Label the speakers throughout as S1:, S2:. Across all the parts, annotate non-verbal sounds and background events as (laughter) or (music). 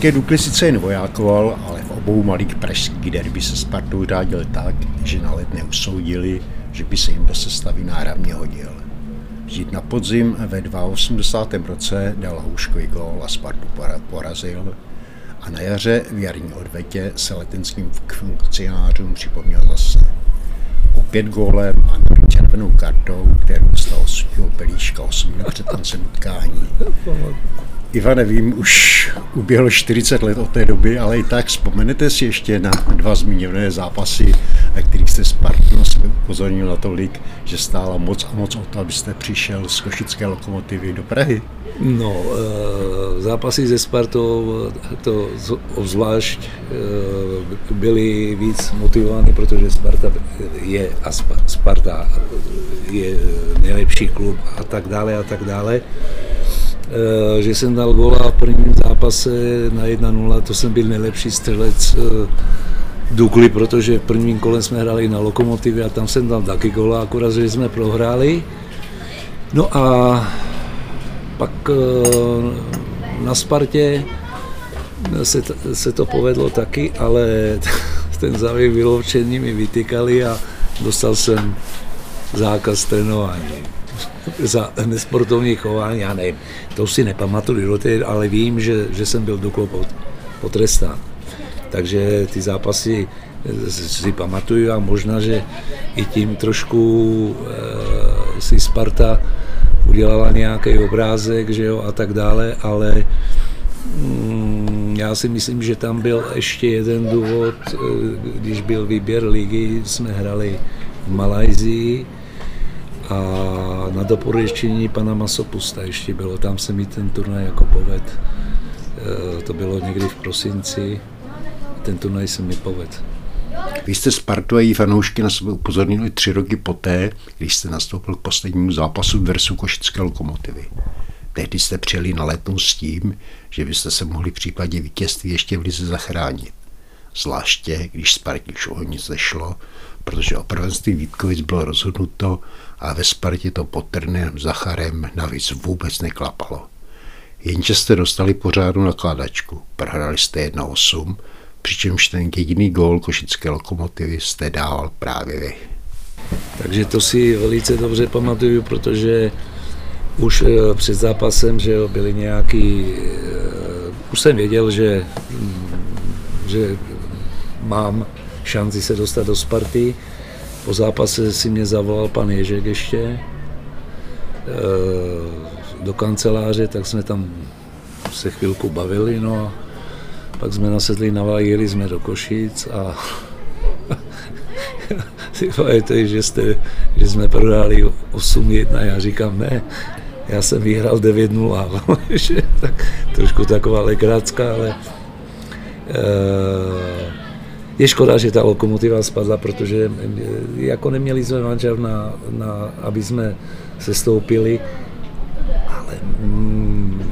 S1: Pražské Dukly sice jen vojákoval, ale v obou malých pražských derby se Spartou řádil tak, že na let neusoudili, že by se jim do sestavy náramně hodil. Vždyť na podzim ve 82. roce dal Houškovi gól a Spartu porazil a na jaře v jarní odvetě se letenským funkcionářům připomněl zase. Opět gólem a na červenou kartou, kterou dostal svého pelíška 8 před koncem utkání. Iva, nevím, už uběhlo 40 let od té doby, ale i tak vzpomenete si ještě na dva zmíněné zápasy, ve kterých jste Spartu na sebe upozornil na tolik, že stála moc a moc o to, abyste přišel z Košické lokomotivy do Prahy?
S2: No, e, zápasy ze Spartou to obzvlášť e, byly víc motivovány, protože Sparta je a Sparta je nejlepší klub a tak dále a tak dále. Eh, že jsem dal gola v prvním zápase na 1-0, to jsem byl nejlepší střelec eh, Dukly, protože v prvním kole jsme hráli na Lokomotivě a tam jsem dal taky gola, akorát, že jsme prohráli. No a pak eh, na Spartě se, se to povedlo taky, ale (laughs) ten závěr vyloučení mi vytykali a dostal jsem zákaz trénování za nesportovní chování, já nevím, to si nepamatuju do té, ale vím, že, že jsem byl doklou potrestán. Takže ty zápasy eh, si pamatuju a možná, že i tím trošku e, si Sparta udělala nějaký obrázek, že jo, a tak dále, ale mm, já si myslím, že tam byl ještě jeden důvod, eh, když byl výběr ligy, jsme hrali v Malajzii, a na doporučení pana Masopusta ještě bylo, tam se mi ten turnaj jako poved. E, to bylo někdy v prosinci, ten turnaj se mi poved.
S1: Vy jste Spartu a její fanoušky na sebe upozornili tři roky poté, když jste nastoupil k poslednímu zápasu versu Košické lokomotivy. Tehdy jste přijeli na letnou s tím, že byste se mohli v případě vítězství ještě v lize zachránit. Zvláště, když Spartě už o nic nešlo, protože o prvenství Vítkovic bylo rozhodnuto a ve Spartě to pod Trnem Zacharem navíc vůbec neklapalo. Jenže jste dostali pořádu nakladačku, prohrali jste 1-8, přičemž ten jediný gól košické lokomotivy jste dával právě vy.
S2: Takže to si velice dobře pamatuju, protože už eh, před zápasem, že jo, nějaký, eh, už jsem věděl, že, mm, že mám šanci se dostat do Sparty. Po zápase si mě zavolal pan Ježek ještě eh, do kanceláře, tak jsme tam se chvilku bavili, no a pak jsme nasedli na vlak, jeli jsme do Košic a (laughs) to je, že, jste, že jsme prohráli 8-1, já říkám ne, já jsem vyhrál 9-0, (laughs) tak trošku taková legrácka, ale uh, je škoda, že ta lokomotiva spadla, protože eh, jako neměli jsme manžel na, na aby jsme se stoupili, ale mm,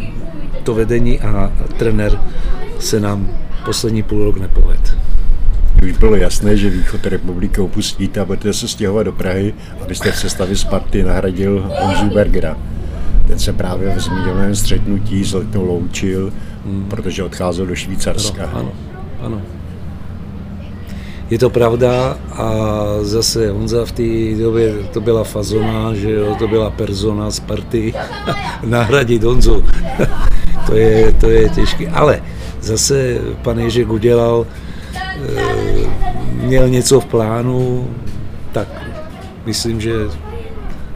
S2: to vedení a trenér se nám poslední půl rok nepoved.
S1: Už bylo jasné, že východ republiky opustíte a budete se stěhovat do Prahy, abyste v sestavě Sparty nahradil Honzu Bergera. Ten se právě v zmíněném střetnutí s Letou loučil, hmm. protože odcházel do Švýcarska.
S2: Ano, ano, ano je to pravda a zase Honza v té době to byla fazona, že jo, to byla persona z party, (laughs) nahradit Honzu, (laughs) to, je, to je těžké, ale zase pan Ježek udělal, eh, měl něco v plánu, tak myslím, že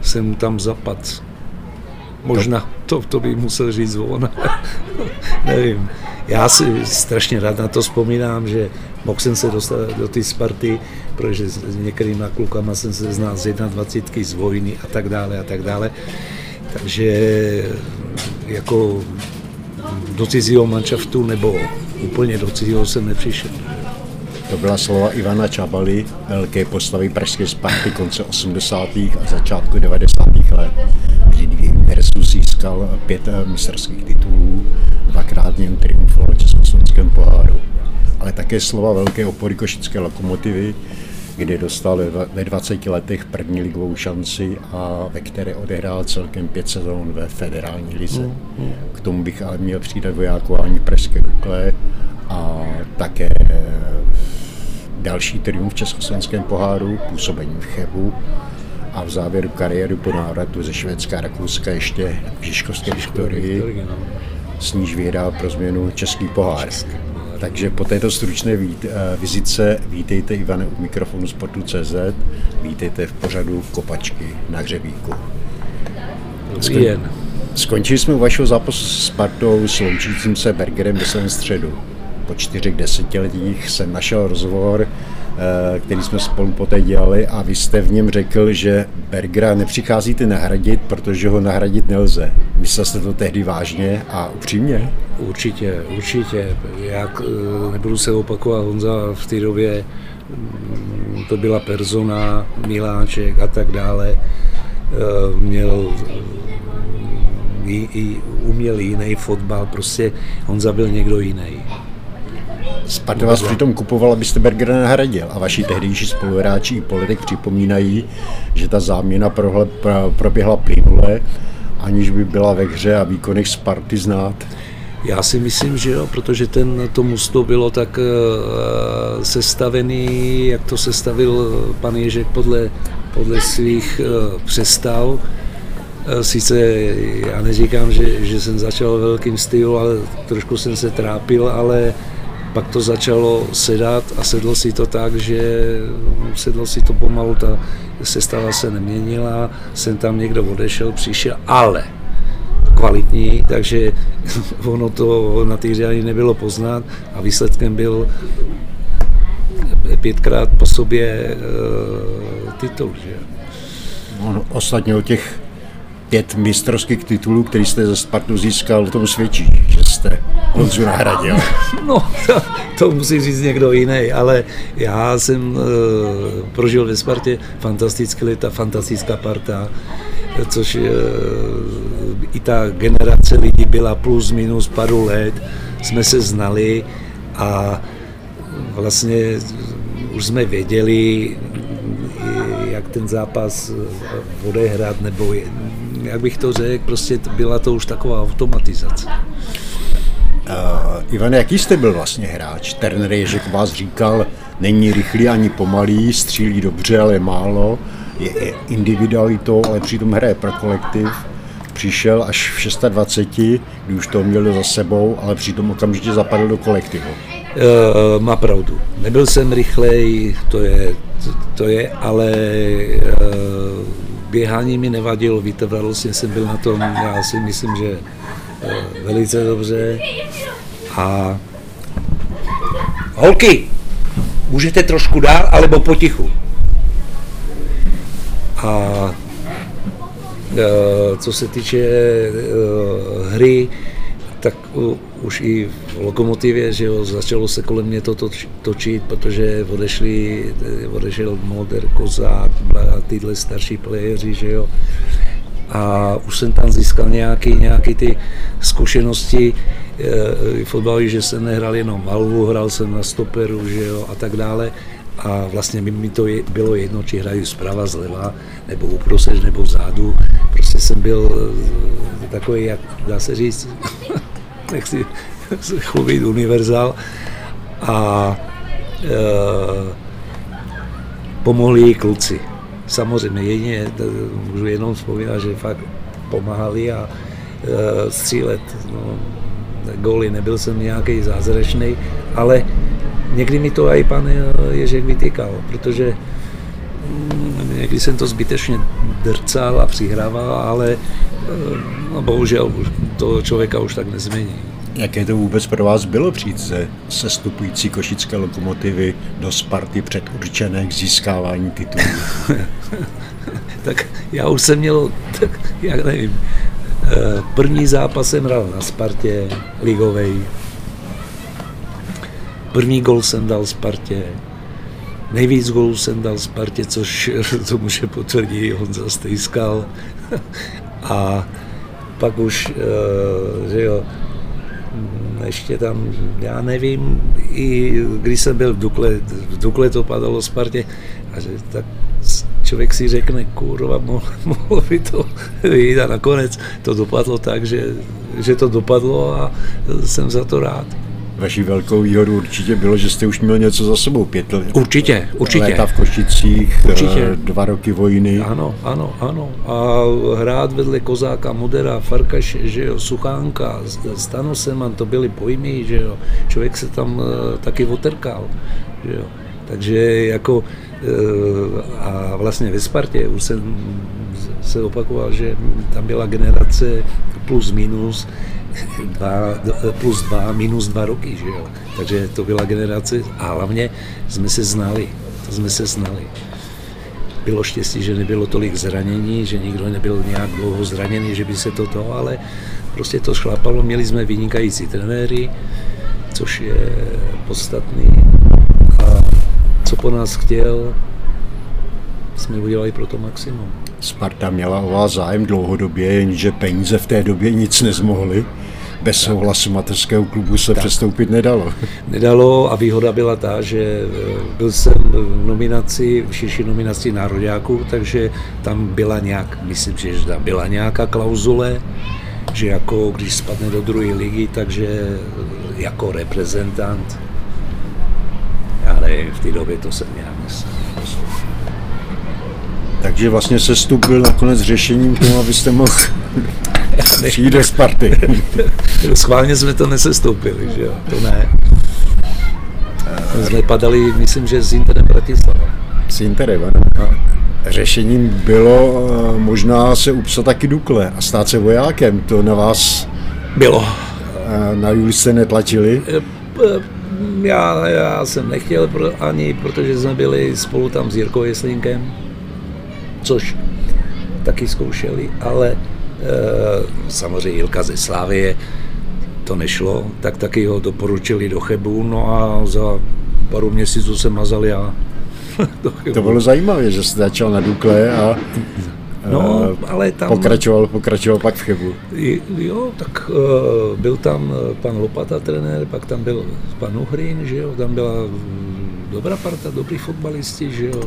S2: jsem tam zapad. Možná to, to by musel říct on. (laughs) Nevím. Já si strašně rád na to vzpomínám, že mohl jsem se dostat do té Sparty, protože s některýma klukama jsem se znal z 21 z vojny a tak dále a tak dále. Takže jako do cizího manšaftu nebo úplně do cizího jsem nepřišel.
S1: To byla slova Ivana Čabaly, velké postavy pražské Sparty konce 80. a začátku 90. let, kdy Versus získal pět mistrských titulů, dvakrát něm triumfoval v Československém poháru ale také slova velké opory košické lokomotivy, kde dostal ve 20 letech první ligovou šanci a ve které odehrál celkem pět sezón ve federální lize. Mm, mm. K tomu bych ale měl přidat vojákování Pražské Dukle, také další triumf v Československém poháru, působení v Chebu a v závěru kariéry po návratu ze Švédska a Rakouska ještě v Žižkovské historii, no. s níž vyhrál pro změnu Český pohár. Takže po této stručné vít, uh, vizitce vítejte Ivane u mikrofonu Sportu.cz, vítejte v pořadu Kopačky na hřebíku.
S2: Skon,
S1: skončili jsme u vašeho zápasu s Spartou sloučícím se Bergerem ve svém středu. Po čtyřech desetiletích jsem našel rozhovor, eh, který jsme spolu poté dělali a vy jste v něm řekl, že Bergera nepřicházíte nahradit, protože ho nahradit nelze. Myslel jste to tehdy vážně a upřímně?
S2: Určitě, určitě. Jak eh, nebudu se opakovat, Honza v té době mm, to byla persona, miláček a tak dále. Eh, měl i, i uměl jiný fotbal, prostě Honza byl někdo jiný.
S1: Sparta vás přitom kupoval, abyste Bergera nahradil a vaši tehdejší spoluhráči i politik připomínají, že ta záměna prohle, pro, proběhla plynule, aniž by byla ve hře a výkonech Sparty znát.
S2: Já si myslím, že jo, protože ten, to musto bylo tak uh, sestavený, jak to sestavil pan Ježek podle, podle svých uh, přestav. Uh, sice já neříkám, že, že jsem začal velkým stylu, ale trošku jsem se trápil, ale pak to začalo sedat a sedlo si to tak, že sedlo si to pomalu, ta sestava se neměnila, jsem tam někdo odešel, přišel, ale kvalitní, takže (laughs) ono to na té ani nebylo poznat a výsledkem byl pětkrát po sobě uh, titul. Že?
S1: No, ostatně o těch pět mistrovských titulů, který jste ze Spartu získal, tomu svědčí, že jste Honzu nahradil. (laughs)
S2: No, to, to musí říct někdo jiný, ale já jsem uh, prožil ve Spartě fantastické leta, fantastická parta, což uh, i ta generace lidí byla plus minus pár let, jsme se znali a vlastně už jsme věděli, jak ten zápas odehrát, nebo jak bych to řekl, prostě byla to už taková automatizace.
S1: Uh, Ivan, jaký jste byl vlastně hráč? Trenér Ježek vás říkal, není rychlý ani pomalý, střílí dobře, ale málo, je, je individualitou, ale přitom hraje pro kolektiv. Přišel až v 26, kdy už to měl za sebou, ale přitom okamžitě zapadl do kolektivu.
S2: Uh, má pravdu. Nebyl jsem rychlej, to je, to, to je ale uh, běhání mi nevadilo, vytrvalostně jsem byl na tom, já si myslím, že velice dobře. A holky, můžete trošku dál, alebo potichu. A eh, co se týče eh, hry, tak už i v Lokomotivě, že jo, začalo se kolem mě to točit, protože odešli, odešel Molder, Kozák tyhle starší playeři, že jo. A už jsem tam získal nějaký, nějaký ty zkušenosti e, fotbalový, že jsem nehrál jenom malvu, hrál jsem na stoperu, že jo, a tak dále. A vlastně mi, mi to je, bylo jedno, či hrají zprava, zleva, nebo uprostřed, nebo vzadu. Prostě jsem byl e, takový, jak dá se říct, (laughs) nechci (laughs) chlubit univerzál a e, pomohli kluci. Samozřejmě jedině, můžu jenom vzpomínat, že fakt pomáhali a e, střílet. No, góly, nebyl jsem nějaký zázračný, ale někdy mi to i pan Ježek vytýkal, protože mm, někdy jsem to zbytečně drcal a přihrával, ale e, no, bohužel to člověka už tak nezmění.
S1: Jaké to vůbec pro vás bylo přijít ze sestupující košické lokomotivy do Sparty před určené k získávání titulů? (laughs)
S2: tak já už jsem měl, tak já nevím, eh, první zápas jsem hrál na Spartě, ligovej. První gol jsem dal Spartě. Nejvíc gólů jsem dal Spartě, což (laughs) to může potvrdit Honza Stejskal. (laughs) A pak už, eh, že jo, ještě tam, já nevím, i když jsem byl v Dukle, v Dukle to padalo Spartě, a že tak člověk si řekne, kurva, (laughs) mohlo by to jít a nakonec to dopadlo tak, že, že to dopadlo a jsem za to rád.
S1: Vaší velkou výhodu určitě bylo, že jste už měl něco za sebou pět let.
S2: Určitě, určitě.
S1: Léta v Košicích, určitě. Eh, dva roky vojny.
S2: Ano, ano, ano. A hrát vedle Kozáka, Modera, Farkaš, že jo, Suchánka, Stano Seman, to byly pojmy, že jo. Člověk se tam uh, taky otrkal, že jo. Takže jako a vlastně ve Spartě už jsem se opakoval, že tam byla generace plus minus dva, plus dva, minus dva roky, že jo. Takže to byla generace a hlavně jsme se znali, to jsme se znali. Bylo štěstí, že nebylo tolik zranění, že nikdo nebyl nějak dlouho zraněný, že by se to to, ale prostě to šlapalo. Měli jsme vynikající trenéry, což je podstatný. A co po nás chtěl, jsme udělali pro to maximum.
S1: Sparta měla o vás zájem dlouhodobě, jenže peníze v té době nic nezmohly. Bez souhlasu mateřského klubu se tak. přestoupit nedalo.
S2: Nedalo a výhoda byla ta, že e, byl jsem v nominaci, v širší nominaci nároďáků, takže tam byla nějak, myslím, že tam byla nějaká klauzule, že jako když spadne do druhé ligy, takže jako reprezentant, ale v té době to jsem nějak myslel.
S1: Takže vlastně se stup byl nakonec řešením tomu, abyste mohl přijít do Sparty.
S2: Schválně jsme to nesestoupili, že jo? To ne. My jsme padali, myslím, že s Interem Bratislava.
S1: S Interem, ano. Řešením bylo eh, možná se upsat taky Dukle a stát se vojákem. To na vás
S2: bylo.
S1: Eh, na Juli se netlačili?
S2: Eh, já, já jsem nechtěl ani, protože jsme byli spolu tam s Jirkou Jeslínkem což taky zkoušeli, ale samozřejmě Jilka ze Slávie to nešlo, tak taky ho doporučili do Chebu, no a za pár měsíců se mazal já. (laughs)
S1: to bylo zajímavé, že jste začal na Dukle a (laughs)
S2: No, eh, ale tam...
S1: Pokračoval, pokračoval pak v Chebu.
S2: Jo, tak uh, byl tam pan Lopata trenér, pak tam byl pan Uhrin, že jo, tam byla mm, dobrá parta, dobrý fotbalisti, že jo,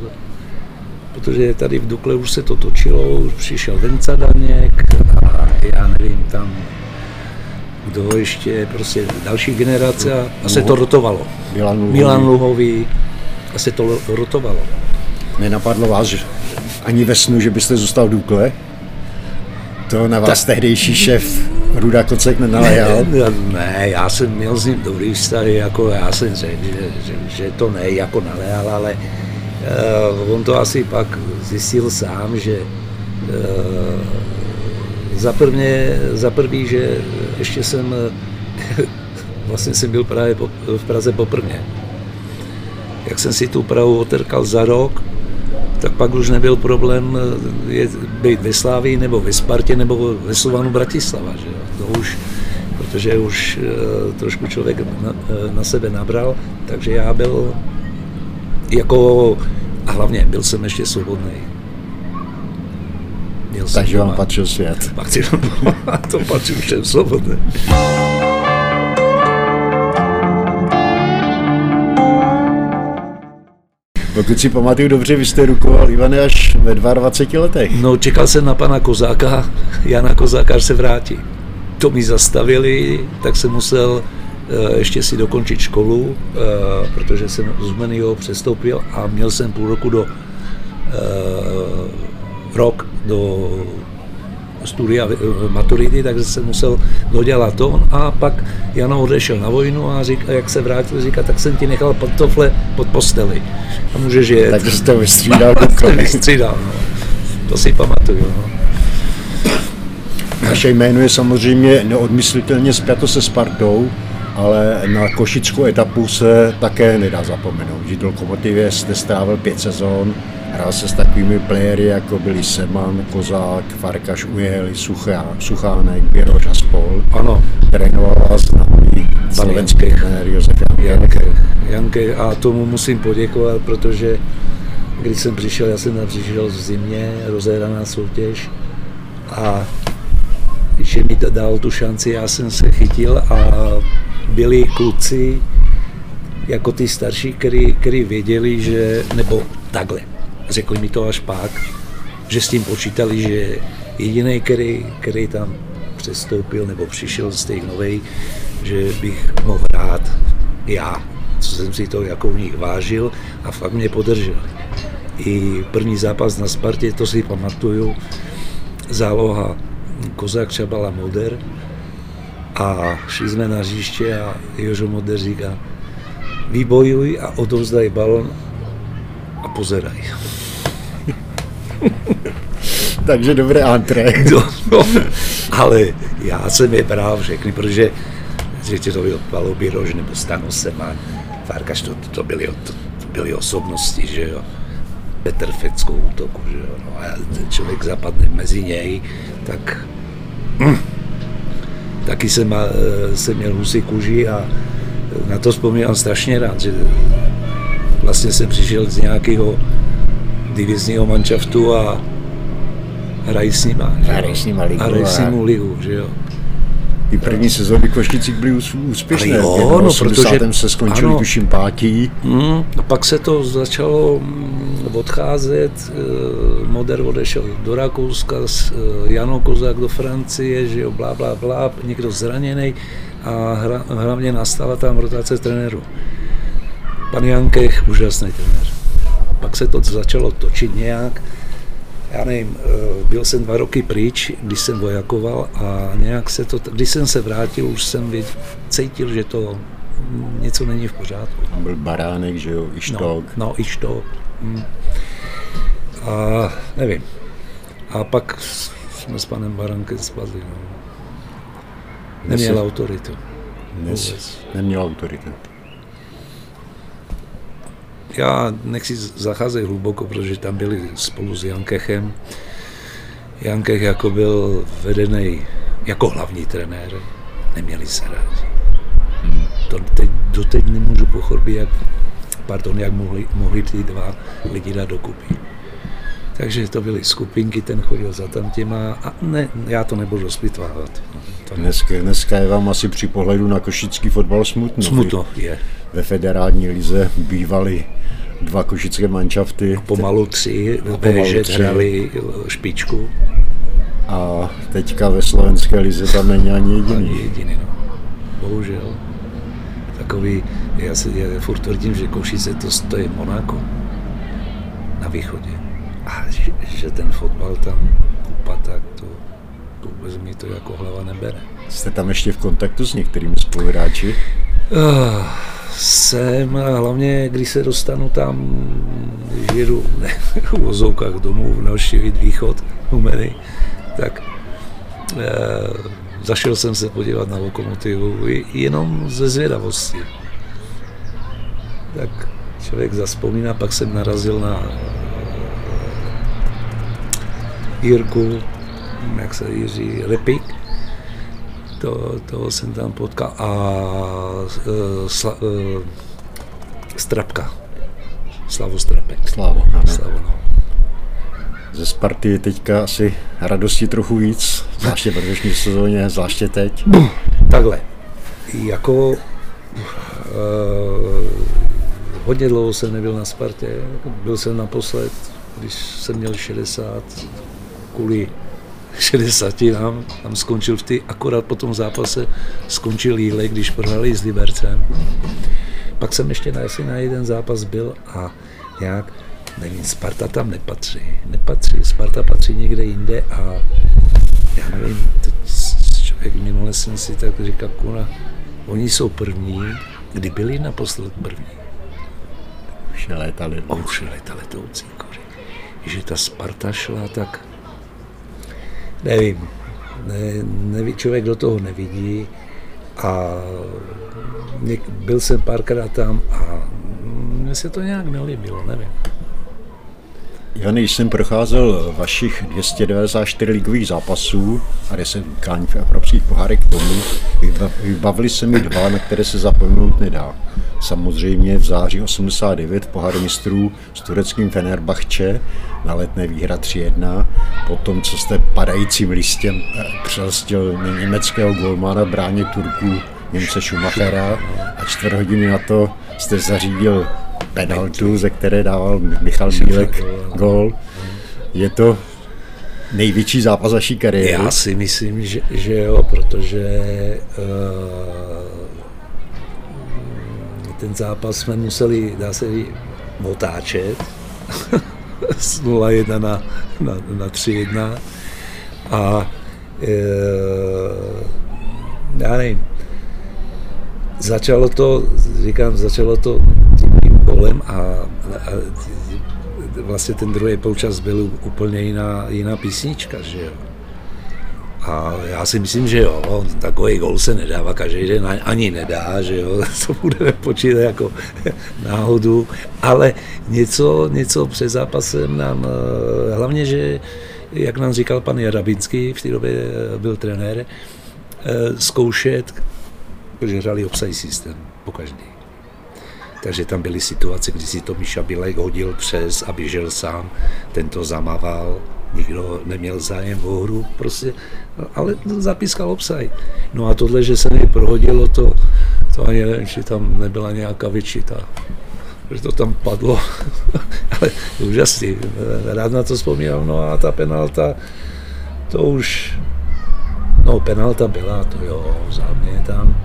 S2: protože tady v Dukle už se to točilo, už přišel Venca Daněk a já nevím tam, kdo ještě, prostě další generace a, a se to rotovalo.
S1: Milan Luhový.
S2: Milan Luhový a se to rotovalo.
S1: Nenapadlo vás že ani ve snu, že byste zůstal v Dukle? To na vás Ta... tehdejší šéf Ruda Kocek nenalejal?
S2: Ne, ne, já jsem měl s ním dobrý vztah, jako já jsem řekl, že, že, že to ne jako nalejal, ale on to asi pak zjistil sám, že uh, za, prvně, za prvý, že ještě jsem, (laughs) vlastně jsem byl právě po, v Praze poprvé. Jak jsem si tu Prahu otrkal za rok, tak pak už nebyl problém eh, je, být ve Slávii nebo ve Spartě nebo ve Slovanu Bratislava. Že jo? To už, protože už trošku člověk na, na sebe nabral, takže já byl jako, a hlavně byl jsem ještě svobodný.
S1: Měl Takže vám patřil svět.
S2: Patřil, (laughs) to patřil všem svobodný.
S1: Pokud si pamatuju dobře, vy jste rukoval Ivane až ve 22 letech.
S2: No, čekal jsem na pana Kozáka, Jana Kozáka, až se vrátí. To mi zastavili, tak jsem musel ještě si dokončit školu, eh, protože jsem z Menio přestoupil a měl jsem půl roku do eh, rok do studia maturity, takže jsem musel dodělat to a pak Jano odešel na vojnu a říká, jak se vrátil, říká, tak jsem ti nechal pantofle pod posteli a můžeš jet.
S1: Takže jste vystřídal (laughs)
S2: Vystřídal, no. To si pamatuju. No.
S1: Naše jméno je samozřejmě neodmyslitelně zpěto se Spartou ale na košickou etapu se také nedá zapomenout. Žít v Lokomotivě jste strávil pět sezon, hrál se s takovými playery, jako byli Seman, Kozák, Farkaš, Ujeli, Suchá, Suchánek, Běroš a spol.
S2: Ano.
S1: Trénoval vás známý slovenský trenér Josef Janke.
S2: Janke. A tomu musím poděkovat, protože když jsem přišel, já jsem tam přišel v zimě, rozehraná soutěž a že mi dal tu šanci, já jsem se chytil a byli kluci, jako ty starší, který věděli, že, nebo takhle, řekli mi to až pak, že s tím počítali, že jediný, který, který tam přestoupil nebo přišel z těch nových, že bych mohl hrát já, co jsem si to jako u nich vážil a fakt mě podrželi. I první zápas na Spartě, to si pamatuju, záloha Kozák Čabala Moder a šli jsme na hřiště a Jožo Moder říká, vybojuj a odovzdaj balon a pozeraj. (laughs)
S1: Takže dobré antré. (laughs)
S2: No, no, ale já jsem je bral všechny, protože že to byl Palobírož nebo Stanosem a Farkaš, to, to, byly, to, to byly osobnosti, že jo. Petr Feckou útoku, že jo. No a člověk zapadne mezi něj, tak hm, taky jsem, jsem měl husy kůži a na to vzpomínám strašně rád, že vlastně jsem přišel z nějakého divizního manšaftu a hrají s nima.
S1: Hrají s nima ligu.
S2: A hrají s nima ligu, že jo.
S1: I první sezóny Košticích byly úspěšné.
S2: Ale jo, no, protože
S1: se skončili ano, tuším pátí.
S2: Mm, a pak se to začalo mm, odcházet. Eh, Moder odešel do Rakouska, eh, Jano Kozák do Francie, že jo, blá, blá, blá, někdo zraněný a hra, hlavně nastala tam rotace trenéru. Pan Jankech, úžasný trenér. Pak se to začalo točit nějak já nevím, eh, byl jsem dva roky pryč, když jsem vojakoval a nějak se to, když jsem se vrátil, už jsem věd, cítil, že to něco není v pořádku.
S1: Tam byl Baránek, že jo, Ištok. No,
S2: no Ištok. Hm. A nevím. A pak jsme s panem Baránkem spadli. No. Neměl autoritu.
S1: Dnes neměl autoritu
S2: já nechci zacházet hluboko, protože tam byli spolu s Jankechem. Jankech jako byl vedený jako hlavní trenér, neměli se rádi. To teď, doteď nemůžu pochopit, jak, pardon, jak mohli, mohli ty dva lidi dát dokupy. Takže to byly skupinky, ten chodil za tam těma a ne, já to nebudu rozpitvávat. To
S1: dneska, dneska je vám asi při pohledu na košický fotbal smutno.
S2: Smutno je.
S1: Ve federální lize bývali dva košické manšafty.
S2: Pomalu tři, že tři. špičku.
S1: A teďka ve slovenské lize tam není ani jediný. Ani
S2: jediný, no. Bohužel. Takový, já, si, já furt tvrdím, že Košice to, to je Monako na východě. A že, že ten fotbal tam kupa, tak to, to vůbec mi to jako hlava nebere.
S1: Jste tam ještě v kontaktu s některými spoluhráči?
S2: Uh, jsem, a hlavně když se dostanu tam, když jedu (laughs) ne, v vozovkách domů navštívit východ Humeny, tak e, zašel jsem se podívat na lokomotivu jenom ze zvědavosti. Tak člověk zaspomíná, pak jsem narazil na Jirku, jak se Jiří Repik, to, toho jsem tam potkal a uh, sla, uh, Strapka, Slavo Strapek.
S1: Slavo. Slavo no. Ze Sparty je teďka asi radosti trochu víc, zvláště v letošní sezóně, zvláště teď.
S2: Takhle, jako uh, hodně dlouho jsem nebyl na Spartě, byl jsem naposled, když jsem měl 60, kvůli 60 nám, tam skončil v ty, akorát po tom zápase skončil jíle, když prohrali s Libercem. Pak jsem ještě na, asi na jeden zápas byl a jak, nevím, Sparta tam nepatří. Nepatří, Sparta patří někde jinde a já nevím, teď člověk minule jsem si tak říkal, kuna, oni jsou první, kdy byli naposled první.
S1: Už letoucí.
S2: Už je léta letoucí, Že ta Sparta šla tak nevím, ne, neví, člověk do toho nevidí a byl jsem párkrát tam a mně se to nějak nelíbilo, nevím.
S1: Já když jsem procházel vašich 294 ligových zápasů a 10 utkání v evropských pohárek k tomu, vybavili se mi dva, na které se zapomenout nedá. Samozřejmě v září 89 pohár mistrů s tureckým Fenerbahče na letné výhra 3-1. Potom, co jste padajícím listěm eh, přelstil německého golmana bráně Turků Němce Schumachera a čtvrt hodiny na to jste zařídil penaltu, ze které dával Michal Bílek gol. Je to největší zápas vaší kariéry?
S2: Já si myslím, že, že jo, protože uh, ten zápas jsme museli, dá se říct, otáčet (laughs) z 0-1 na, na, na 3-1 a e, já nevím, začalo to, říkám, začalo to tím golem a, a vlastně ten druhý poučas byl úplně jiná, jiná písnička, že jo. A já si myslím, že jo, takový gol se nedává každý den, ani nedá, že jo, (laughs) to budeme počítat jako náhodu, ale něco, něco před zápasem nám, eh, hlavně, že jak nám říkal pan Jarabinský, v té době byl trenér, eh, zkoušet, protože hráli obsahý systém po každý. Takže tam byly situace, kdy si to Miša Bilek hodil přes a běžel sám, ten to zamával, nikdo neměl zájem o hru, prostě, ale zapískal obsah. No a tohle, že se mi prohodilo, to, to ani nevím, že tam nebyla nějaká většita, že to tam padlo, (laughs) ale úžasný, rád na to vzpomínám, no a ta penalta, to už, no penalta byla, to jo, za mě tam,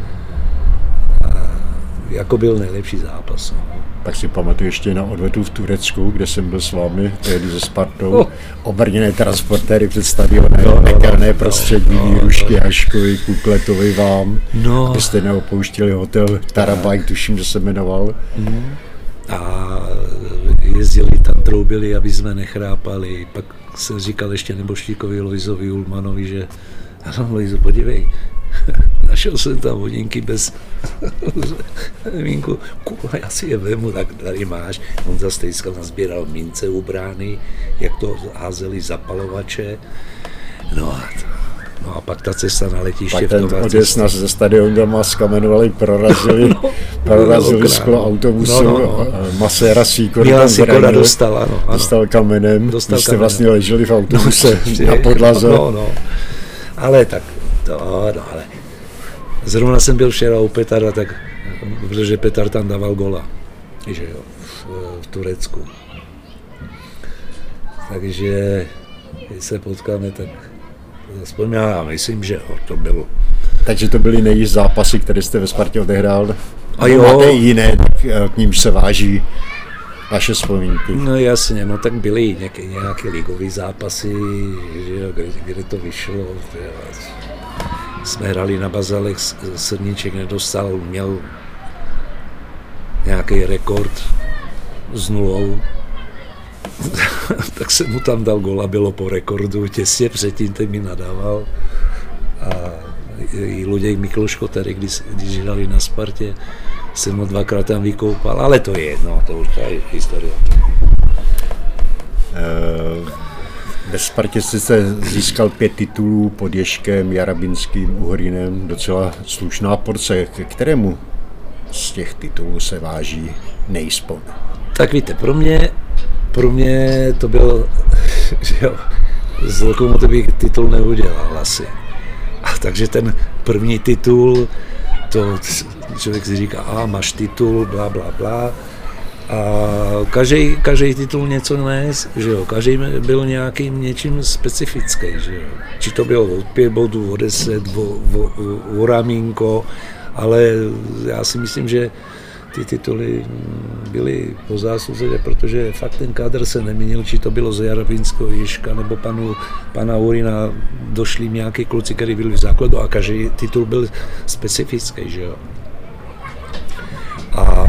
S2: jako byl nejlepší zápas. No.
S1: Tak si pamatuju ještě na odvetu v Turecku, kde jsem byl s vámi, tehdy se Spartou, oh. obrněné transportéry před stadionem, no, no, nekarné no, prostředí, no, výrušky, no, Haškovi, Kukletovi vám, no. abyste neopouštěli hotel Tarabaj, tuším, že se jmenoval. Mm.
S2: A jezdili tam, troubili, aby jsme nechrápali. Pak jsem říkal ještě neboštíkovi Loizovi Ulmanovi, že (laughs) ano, Loizo, podívej, (laughs) našel jsem tam hodinky bez (laughs) vínku, já si je vemu, tak tady máš. On za stejska nazbíral mince u brány, jak to házeli zapalovače. No a to, No a pak ta cesta na letiště.
S1: Pak ten nás ze stadionu Damaska jmenovali, prorazili, (laughs) no, prorazili sklo autobusu, no, no, no. Maséra Sýkor
S2: Měla Sýkora dostal, ano, ano.
S1: Dostal kamenem, dostal jste kamenem. vlastně leželi v autobuse no, na podlaze. No, no.
S2: Ale tak, to, no, ale Zrovna jsem byl včera u Petarda, tak, protože Petar tam dával gola, že jo, v, v Turecku. Takže když se potkáme, tak aspoň já myslím, že jo, to bylo.
S1: Takže to byly nejvíc zápasy, které jste ve Spartě odehrál. A jo. Máte jiné, eh, k nímž se váží vaše vzpomínky.
S2: No jasně, no tak byly nějaké, nějaké ligové zápasy, že jo, kde, kde to vyšlo. Že jsme hrali na bazalech, Srníček nedostal, měl nějaký rekord s nulou, (laughs) tak jsem mu tam dal gol a bylo po rekordu, těsně předtím ten mi nadával. A i Luděk Mikloško tady, když, když hrali na Spartě, jsem ho dvakrát tam vykoupal, ale to je jedno, to už je historie.
S1: Uh... Ve Spartě se získal pět titulů pod Ješkem, Jarabinským, Uhrinem, docela slušná porce. K kterému z těch titulů se váží nejspon?
S2: Tak víte, pro mě, pro mě to byl, (laughs) že jo, z Lokomotivy titul neudělal asi. A takže ten první titul, to člověk si říká, a máš titul, bla, bla, bla a každý, každý titul něco nes, že jo, každý byl nějakým něčím specifický, že jo. Či to bylo od pět bodů, o deset, o, o, o ramínko, ale já si myslím, že ty tituly byly po zásluze, protože fakt ten kádr se neměnil, či to bylo z Jarabinského Jiška nebo panu, pana Urina, došli nějaký kluci, kteří byli v základu a každý titul byl specifický, že jo. A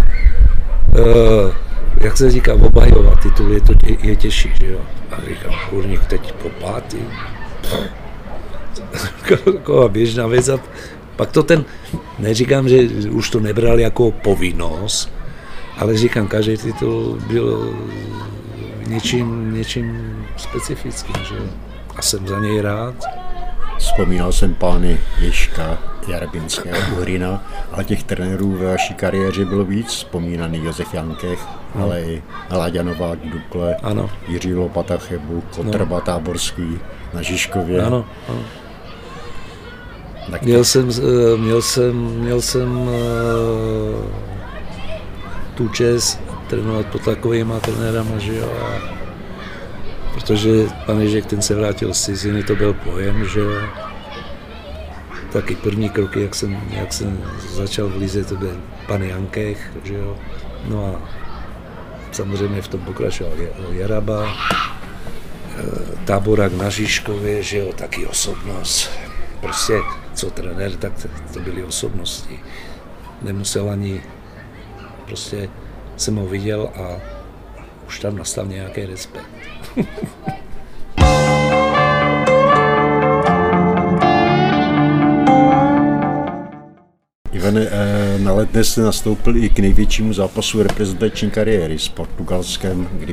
S2: jak se říká, obhajovat titul je, to tě, je těžší, že jo. A říkám, kurník teď po pátý. (laughs) Taková běžná věc. A pak to ten, neříkám, že už to nebral jako povinnost, ale říkám, každý titul byl něčím, něčím specifickým, že jo. A jsem za něj rád.
S1: Vzpomínal jsem pány Ješka, Jarabinského, Uhrina, ale těch trenérů ve vaší kariéře bylo víc. Vzpomínaný Josef Jankech, no. ale i Láďa Novák, Dukle, ano. Jiří Lopata, Chebu, Kotrba, no. Táborský, na Žižkově.
S2: Ano, ano. Tak měl, jsem, eh, měl jsem, měl jsem uh, tu čest trénovat pod takovýma trenérama, že jo, a protože pan Ježek ten se vrátil z ciziny, to byl pojem, že. Taky první kroky, jak jsem, jak jsem začal v Lize, to byl pan Jankech, že jo. No a samozřejmě v tom pokračoval Jaraba, eh, táborak na Žižkově, že jo, taky osobnost. Prostě co trenér, tak to byly osobnosti. Nemusel ani, prostě jsem ho viděl a už tam nastal nějaký respekt. (laughs)
S1: Ivane, eh, na letné jste nastoupil i k největšímu zápasu reprezentační kariéry s Portugalskem, kdy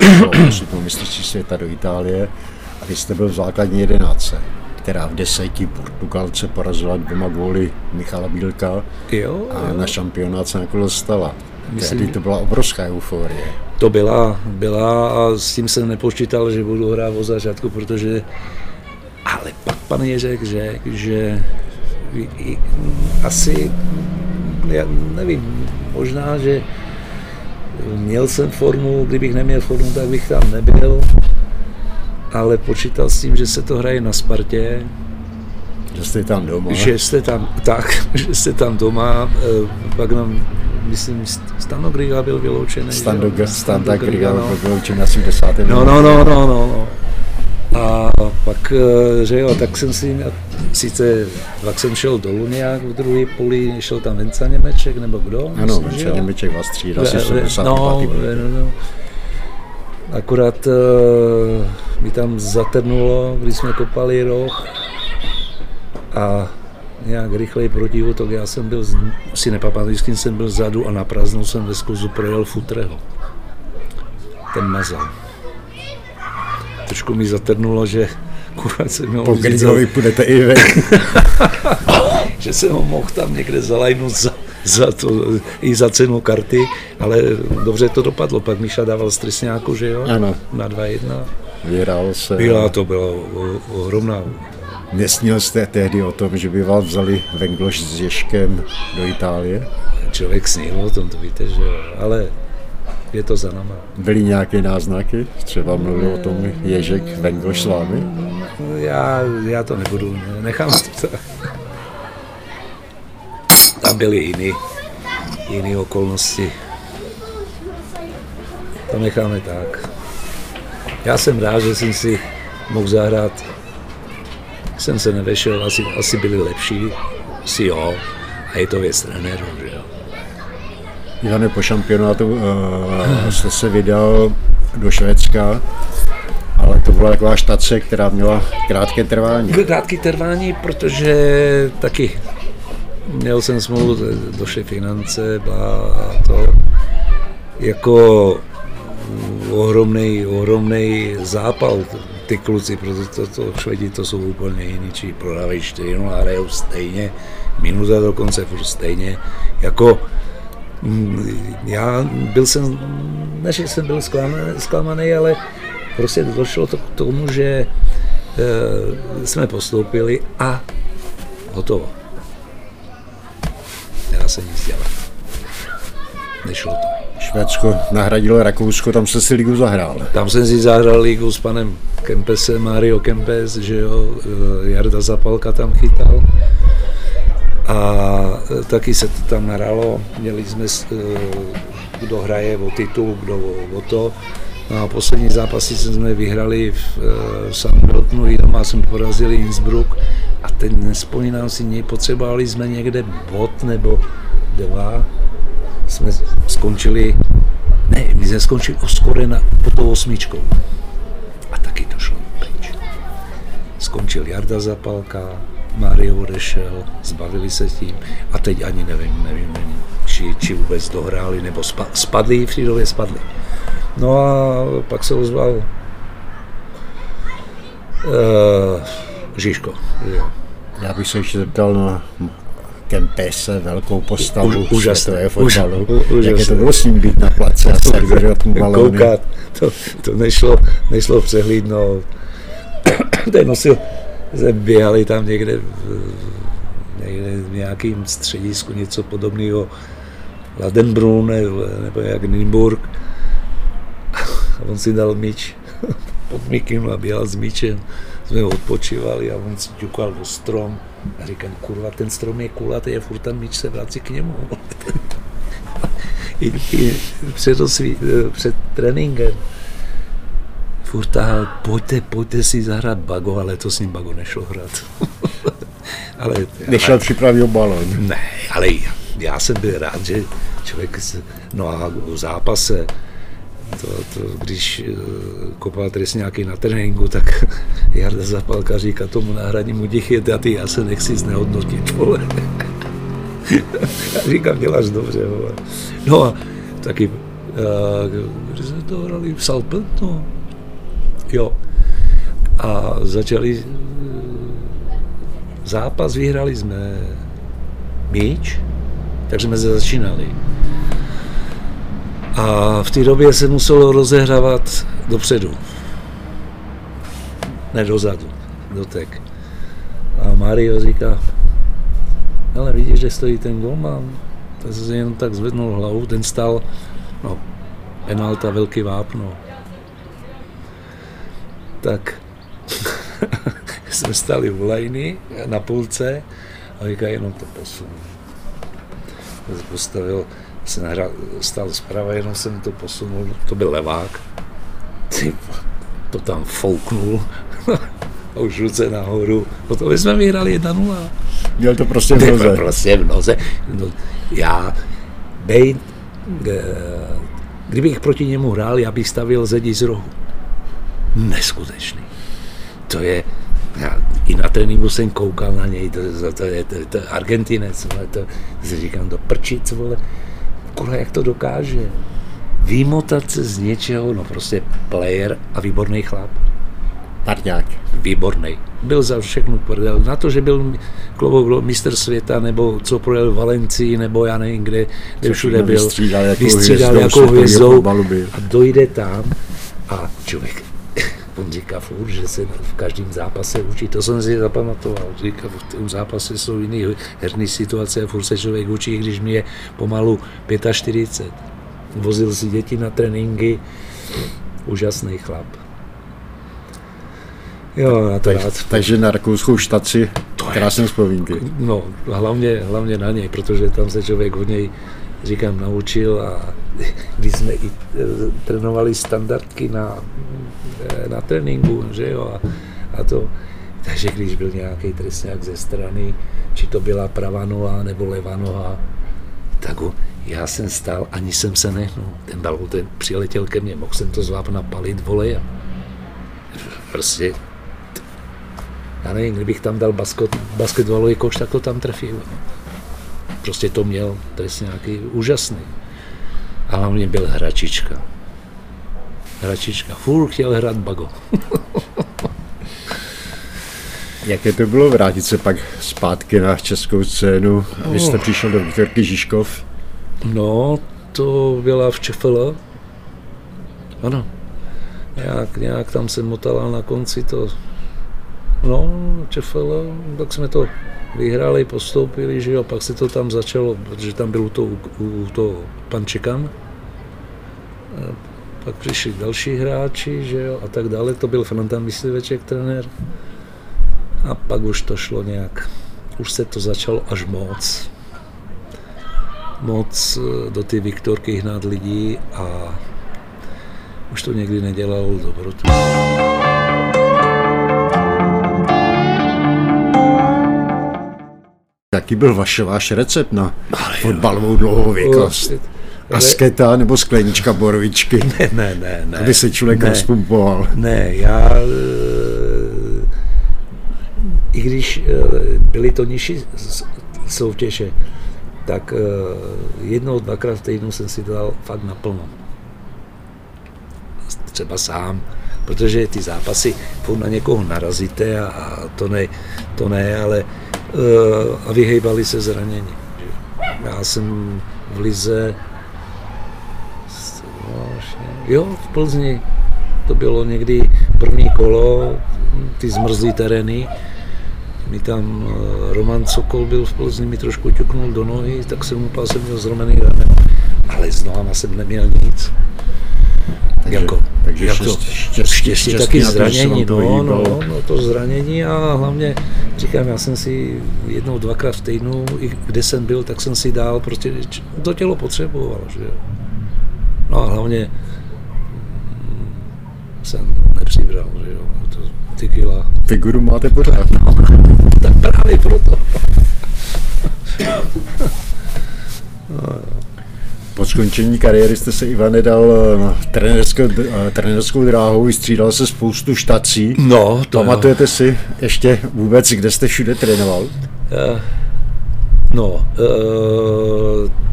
S1: šlo o mistrovství světa do Itálie a vy jste byl v základní jedenáctce která v deseti Portugalce porazila dvěma góly Michala Bílka
S2: jo,
S1: a jo. na šampionát se nakonec dostala. Myslím, Tehdy to byla obrovská euforie.
S2: To byla, byla a s tím jsem nepočítal, že budu hrát o zařadku, protože ale pak pan Jeřek řekl, že asi, já nevím, možná, že měl jsem formu, kdybych neměl formu, tak bych tam nebyl ale počítal s tím, že se to hraje na Spartě.
S1: Že jste tam doma.
S2: Že jste tam, tak, (laughs) že jste tam doma, eh, pak nám, myslím, Stano Griga byl vyloučený.
S1: Stando, Standa Griga byl vyloučený asi v desátém.
S2: No, no, no, no, no, no. A pak, eh, že jo, tak jsem si, sice pak jsem šel dolů nějak v druhé poli, šel tam Venca Němeček, nebo kdo?
S1: Ano, Venca Němeček vás střídal, asi 75. No, no, no.
S2: Akorát uh, mi tam zatrnulo, když jsme kopali roh a nějak rychlej protiútok. Já jsem byl, si nepamatuji, s kým jsem byl zadu a na prázdnou jsem ve skluzu projel Futreho. Ten mazal. Trošku mi zatrnulo, že kurva se měl
S1: Po Grigovi půjdete i vy. (laughs)
S2: že jsem ho mohl tam někde zalajnout za, za to, i za cenu karty, ale dobře to dopadlo. Pak Míša dával stresňáku, že jo?
S1: Ano.
S2: Na 2-1.
S1: Vyhrál se.
S2: Byla to byla ohromná.
S1: Nesnil jste tehdy o tom, že by vás vzali Vengloš s Ježkem do Itálie?
S2: Člověk snil o tom, to víte, že jo, ale je to za náma.
S1: Byly nějaké náznaky? Třeba mluvil o tom Ježek Vengloš s vámi?
S2: Já, já to nebudu, nechám to tam byly jiné jiné okolnosti. To necháme tak. Já jsem rád, že jsem si mohl zahrát. Jsem se nevešel, asi, asi byli lepší, asi jo. A je to věc trenérů, že jo.
S1: Jane, po šampionátu uh, jste se vydal do Švédska, ale to byla taková štace, která měla krátké trvání.
S2: Krátké trvání, protože taky měl jsem smlouvu, došly finance, a to. Jako ohromný, ohromný zápal ty kluci, protože to, to Švedi to jsou úplně jiní, či prodávají 4 a hrajou stejně, minuta dokonce furt stejně. Jako mm, já byl jsem, než jsem byl zklamaný, zklamaný ale prostě došlo to k tomu, že e, jsme postoupili a hotovo se nic dělat. Nešlo to.
S1: Švédsko nahradilo Rakousko, tam se si ligu zahrál.
S2: Tam jsem si zahrál ligu s panem Kempesem, Mario Kempes, že jo, eh, Jarda Zapalka tam chytal. A eh, taky se to tam nahralo, měli jsme, eh, kdo hraje o titul, kdo o to. No a poslední zápasy jsme vyhrali v Sandbertnu, doma jsme porazili Innsbruck a teď nespomínám si, potřebovali jsme někde bod nebo dva, jsme skončili, ne, my jsme skončili o skore na, po tou osmičkou. A taky to šlo pryč. Skončil Jarda Zapalka, Mario odešel, zbavili se tím a teď ani nevím, nevím, nevím či, či vůbec dohráli, nebo spadli, v spadli. No a pak se ozval uh, Žižko. Jo.
S1: Já bych se ještě zeptal na Kempese, velkou postavu
S2: Už, úžasné,
S1: fotbalu. Už, Jak je to bylo s ním být na place a (laughs) servirovat mu balóny?
S2: Koukat, to, to nešlo, nešlo přehlídnout. (coughs) Ten nosil, běhali tam někde, v, někde v nějakým středisku, něco podobného, Ladenbrunn nebo, nebo jak Nürnberg. A (laughs) on si dal míč (laughs) pod mikým a běhal s míčem. Jsme odpočívali a on si ťukal do strom. A říkám, kurva, ten strom je kulatý a furt ten míč se vrací k němu. (laughs) I, i před, osví, před tréninkem furt tahal, pojďte, pojďte si zahrát bago, ale to s ním bago nešlo hrát. (laughs)
S1: ale, Nešel ale, připravil balon.
S2: Ne, ale já, jsem byl rád, že člověk, no a v zápase, to, to, když uh, kopal trestňáky na tréninku, tak (laughs) Jarda Zapalka říká tomu náhradnímu dichy, ty já se nechci znehodnotit, vole. (laughs) já říkám, děláš dobře, vole. No a taky, uh, když jsme to hrali v Salpent, no, jo. A začali uh, zápas, vyhrali jsme míč, takže jsme začínali. A v té době se muselo rozehrávat dopředu. Ne dozadu, dotek. A Mario říká, ale vidíš, že stojí ten golman. Tak se jenom tak zvednul hlavu, ten stal, no, penalta, velký vápno. Tak (laughs) jsme stali v lajny na půlce a říká, jenom to posunu. Postavil se nahra, stál zprava, jenom jsem to posunul, to byl levák. Ty, to tam fouknul (laughs) a už ruce nahoru. Potom jsme vyhrali 1-0.
S1: Měl to prostě v noze.
S2: Prostě v noze. No, já, bej, kdybych proti němu hrál, já bych stavil zedi z rohu. Neskutečný. To je, já i na tréninku jsem koukal na něj, to, to, to je to, to, Argentinec, ale to, to si říkám, do prčic, vole, kurva, jak to dokáže. Vymotat se z něčeho, no prostě player a výborný chlap.
S1: Parťák.
S2: Výborný. Byl za všechno prdel. Na to, že byl klobouk mistr světa, nebo co projel v Valencii, nebo já nevím kde, kde všude byl.
S1: Vystřídal jako
S2: vystřídal
S1: hvězdou,
S2: jako hvězdou a dojde tam a člověk on říká furt, že se v každém zápase učí. To jsem si zapamatoval. Říká, v tom zápase jsou jiné herní situace a furt se člověk učí, když mi je pomalu 45. Vozil si děti na tréninky. Úžasný chlap. Jo, na to
S1: tak, rád. Takže na rakouskou štaci krásné vzpomínky.
S2: No, hlavně, hlavně na něj, protože tam se člověk od něj říkám, naučil a (laughs) když jsme i e, trénovali standardky na, e, na tréninku, že jo, a, a to, takže když byl nějaký trestňák ze strany, či to byla pravá noha nebo levá noha, tak já jsem stál, ani jsem se nehnul. Ten balon ten přiletěl ke mně, mohl jsem to zváp napalit volejem. Prostě já nevím, kdybych tam dal basket, basketbalový koš, tak to tam trefil. Prostě to měl, je nějaký úžasný. A hlavně byl hračička. Hračička. Furt chtěl hrát bago. (laughs)
S1: Jaké to bylo vrátit se pak zpátky na českou scénu? Vy jste oh. přišel do Viktorky Žižkov?
S2: No, to byla v ČFL. Ano. Nějak, nějak tam se motala na konci to No, ČFL, tak jsme to vyhráli, postoupili, že jo, pak se to tam začalo, protože tam byl u toho, u toho pan Čekan, pak přišli další hráči, že jo, a tak dále, to byl Franta Mysliveček trenér. A pak už to šlo nějak, už se to začalo až moc. Moc eh, do ty Viktorky hnát lidí a už to někdy nedělalo dobrotu.
S1: Jaký byl vaš, váš recept na fotbalovou dlouhověkost? Asketa nebo sklenička borovičky? (laughs)
S2: Ne, ne, ne. ne
S1: aby se člověk ne, rozpumpoval.
S2: Ne, já... Eh, I když eh, byly to nižší soutěže, tak eh, jednou, dvakrát v týdnu jsem si dal fakt naplno. Třeba sám, protože ty zápasy na někoho narazíte a, a to, ne, to ne, ale a vyhejbali se zranění. Já jsem v Lize, jo, v Plzni, to bylo někdy první kolo, ty zmrzlý terény, mi tam eh, Roman Sokol byl v Plzni, mi trošku ťuknul do nohy, tak jsem upal, jsem měl zromený ramen, ale s nohama jsem neměl nic. Takže, jako, takže jako štěstí, štěstí, štěstí taky zranění, no, no, no, no, to zranění a hlavně, říkám, já jsem si jednou, dvakrát v týdnu, kde jsem byl, tak jsem si dal, prostě to tělo potřeboval, že jo. No a hlavně mm, jsem nepřibral, že jo, to, ty kila.
S1: Figuru máte pořád.
S2: No, tak právě proto. (laughs)
S1: no, po skončení kariéry jste se Ivane dal na trenerskou, trenerskou dráhou, vystřídal se spoustu štací.
S2: No,
S1: to Pamatujete jo. si ještě vůbec, kde jste všude trénoval? Uh,
S2: no, uh,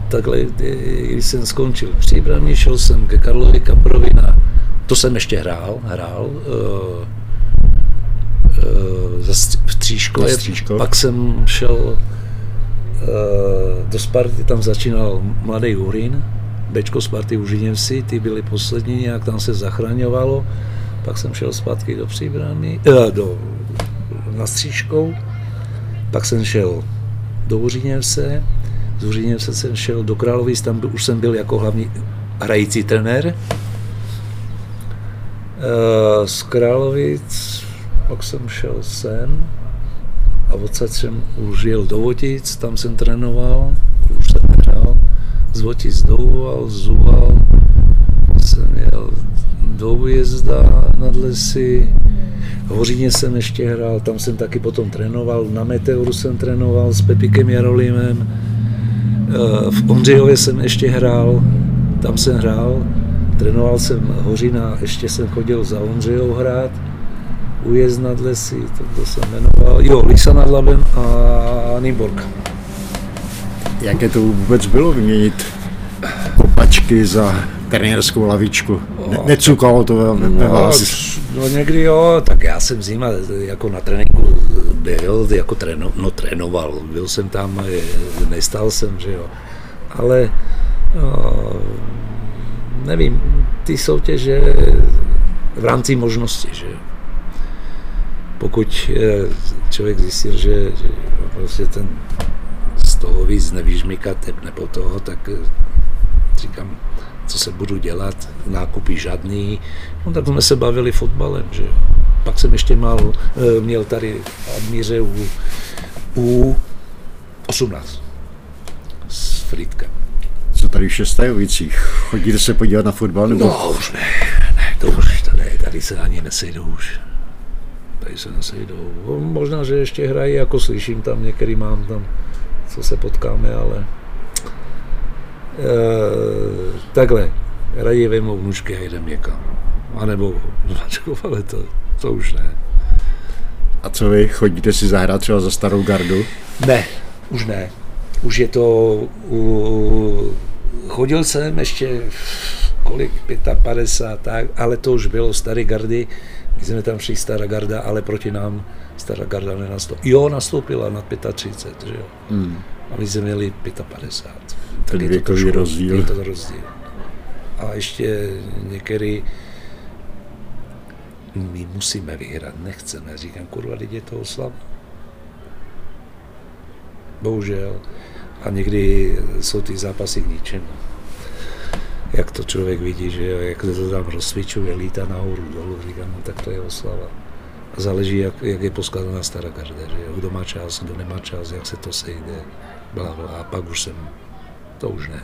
S2: takhle, když jsem skončil příbramí, šel jsem ke Karlovi Kaprovi na, to jsem ještě hrál, hrál, uh, za střížko, pak jsem šel Eh, do Sparty tam začínal mladý Hurin, Bčko Sparty Užiněvsi, ty byli poslední, nějak tam se zachraňovalo, pak jsem šel zpátky do Příbramy, eh, do, na Střížkou, pak jsem šel do Užiněvse, z Užiněvse jsem šel do Královic, tam už jsem byl jako hlavní hrající trenér. Eh, z Královic pak jsem šel sem, a odsaď jsem už jel do Votic, tam jsem trénoval, už jsem hrál, z Votic do Uval, z Uval jsem jel do Ujezda nad lesy, v Hoříně jsem ještě hrál, tam jsem taky potom trénoval, na Meteoru jsem trénoval s Pepikem Jarolimem, eh, v Ondřejově jsem ještě hrál, tam jsem hrál, trénoval jsem Hořina, ještě jsem chodil za Ondřejou hrát, Ujezd nad lesy, to, to se jmenoval, jo, Lisa nad Labem a Nymborg.
S1: Jaké to vůbec bylo vyměnit kopačky za trenérskou lavičku? Ne, necukalo to ve,
S2: no, vás? No někdy jo, tak já jsem zima jako na tréninku byl, jako tréno, no, trénoval, byl jsem tam, nestal jsem, že jo, ale no, nevím, ty soutěže v rámci možnosti, že jo pokud eh, člověk zjistil, že, že prostě ten z toho víc nevyžmykat nebo toho, tak eh, říkám, co se budu dělat, nákupy žádný. No tak jsme se bavili fotbalem, že Pak jsem ještě mal, eh, měl tady admíře u, u 18 s Fritkem.
S1: Co tady v Šestajovicích? Chodíte se podívat na fotbal? Nebo...
S2: No už ne, ne, to už tady, tady se ani nesejdou už tady se nesejdou. No, možná, že ještě hrají, jako slyším tam, některý mám tam, co se potkáme, ale e, takhle, raději vejmou vnučky a jdem někam. A nebo ale to, to už ne.
S1: A co vy, chodíte si zahrát třeba za starou gardu?
S2: Ne, už ne. Už je to, u, chodil jsem ještě kolik, 55, tak, ale to už bylo staré gardy, my jsme tam šli stará garda, ale proti nám stará garda nenastoupila. Jo, nastoupila na 35, že jo. Hmm. A my jsme měli 55.
S1: Ten je to trošku, rozdíl.
S2: Je to rozdíl. A ještě některý my musíme vyhrát, nechceme. Říkám, kurva, teď je to oslava. Bohužel. A někdy jsou ty zápasy k ničemu jak to člověk vidí, že jo, jak to tam rozsvičuje, lítá nahoru, dolů, říkám, no tak to je oslava. A záleží, jak, jak je poskladaná stará garda, že jo, kdo má čas, kdo nemá čas, jak se to sejde, bla, bla, a pak už jsem, to už ne.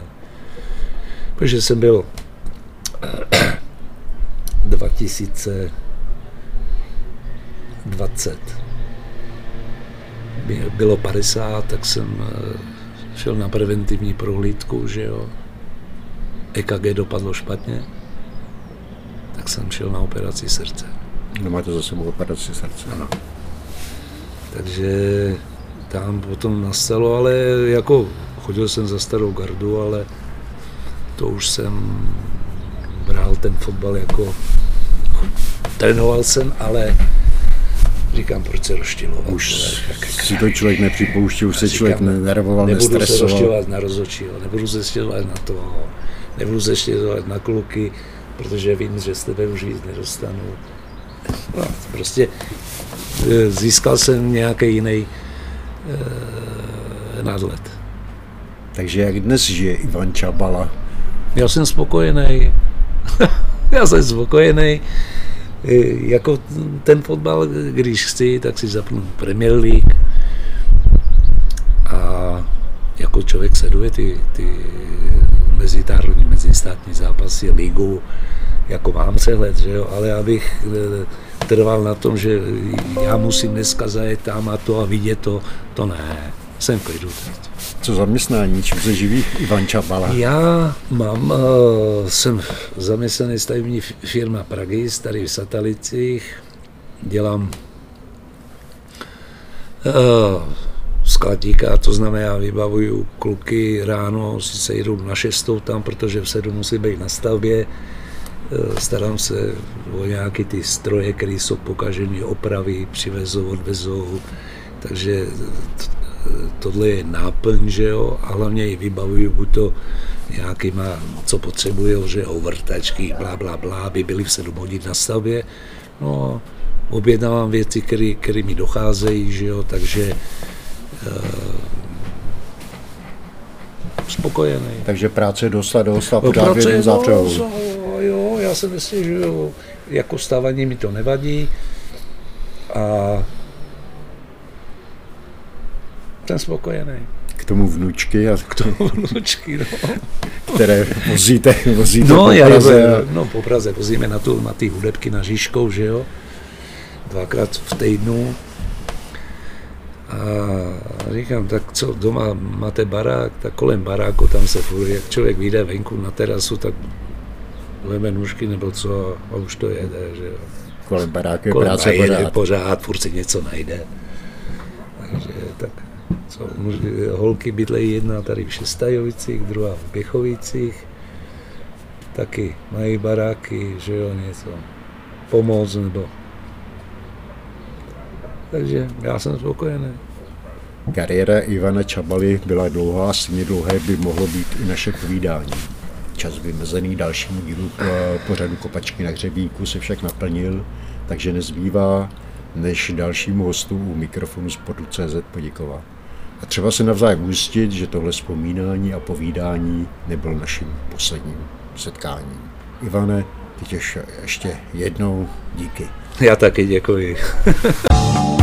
S2: Protože jsem byl (clears throat) 2020, bylo 50, tak jsem eh, šel na preventivní prohlídku, že jo, EKG dopadlo špatně, tak jsem šel na operaci srdce.
S1: No máte za sebou operaci srdce.
S2: Ano. Takže tam potom nastalo, ale jako chodil jsem za starou gardu, ale to už jsem bral ten fotbal jako trénoval jsem, ale říkám, proč se rozčilovat.
S1: Už si to člověk nepřipouští, už se člověk nervoval,
S2: nebudu nestresoval. Nebudu se rozčilovat na rozhodčího, nebudu se rozčilovat na to, nebudu se štězovat na kluky, protože vím, že z tebe už víc nedostanu. No, prostě e, získal jsem nějaký jiný e, nadhled.
S1: Takže jak dnes žije Ivan Čabala?
S2: Já jsem spokojený. (laughs) já jsem spokojený. Jako ten fotbal, když chci, tak si zapnu Premier League a jako člověk sleduje ty, ty mezinárodní, mezistátní zápasy, ligu, jako mám přehled, že jo, ale abych eh, trval na tom, že já musím dneska zajet tam a to a vidět to, to ne, jsem v klidu teď.
S1: Co zaměstnání, čím se živí Ivan Čabala?
S2: Já mám, uh, jsem zaměstnaný stavební firma Pragy, tady v Satalicích, dělám uh, skladníka, to znamená, vybavuju kluky ráno, si se jdou na šestou tam, protože v sedm musí být na stavbě, Eh, starám se o nějaké ty stroje, které jsou pokažené, opravy, přivezou, odvezou, takže tohle je náplň, že jo, a hlavně i vybavuju buď to nějakýma, co potřebují, že overtačky, blá, blá, blá, aby byli v 7 hodin na stavbě, no objednávám věci, které mi docházejí, že jo, takže spokojený.
S1: Takže práce dost dost a pořád v jednom
S2: jo, já se myslím, že jo, jako stávání mi to nevadí a jsem spokojený.
S1: K tomu vnučky a
S2: k tomu vnučky, no.
S1: Které vozíte, vozíte
S2: no, po Praze. Já, no, po Praze vozíme na, tu, na ty hudebky na Žižkou, že jo. Dvakrát v týdnu. A říkám, tak co, doma máte barák, tak kolem baráku tam se furt, jak člověk vyjde venku na terasu, tak veme nůžky nebo co a už to jede, že jo.
S1: Kolem baráku je Kolem práce pořád.
S2: pořád, furt si něco najde. Takže tak, co, holky bydlejí jedna tady v Šestajovicích, druhá v Běchovicích, taky mají baráky, že jo, něco pomoc nebo takže já jsem spokojený.
S1: Kariéra Ivana Čabaly byla dlouhá a stejně dlouhé by mohlo být i naše povídání. Čas vymezený dalšímu dílu pořadu Kopačky na hřebíku se však naplnil, takže nezbývá, než dalšímu hostu u mikrofonu z CZ poděkovat. A třeba se navzájem ujistit, že tohle vzpomínání a povídání nebylo naším posledním setkáním. Ivane, teď ještě jednou díky.
S2: Já taky děkuji. (laughs)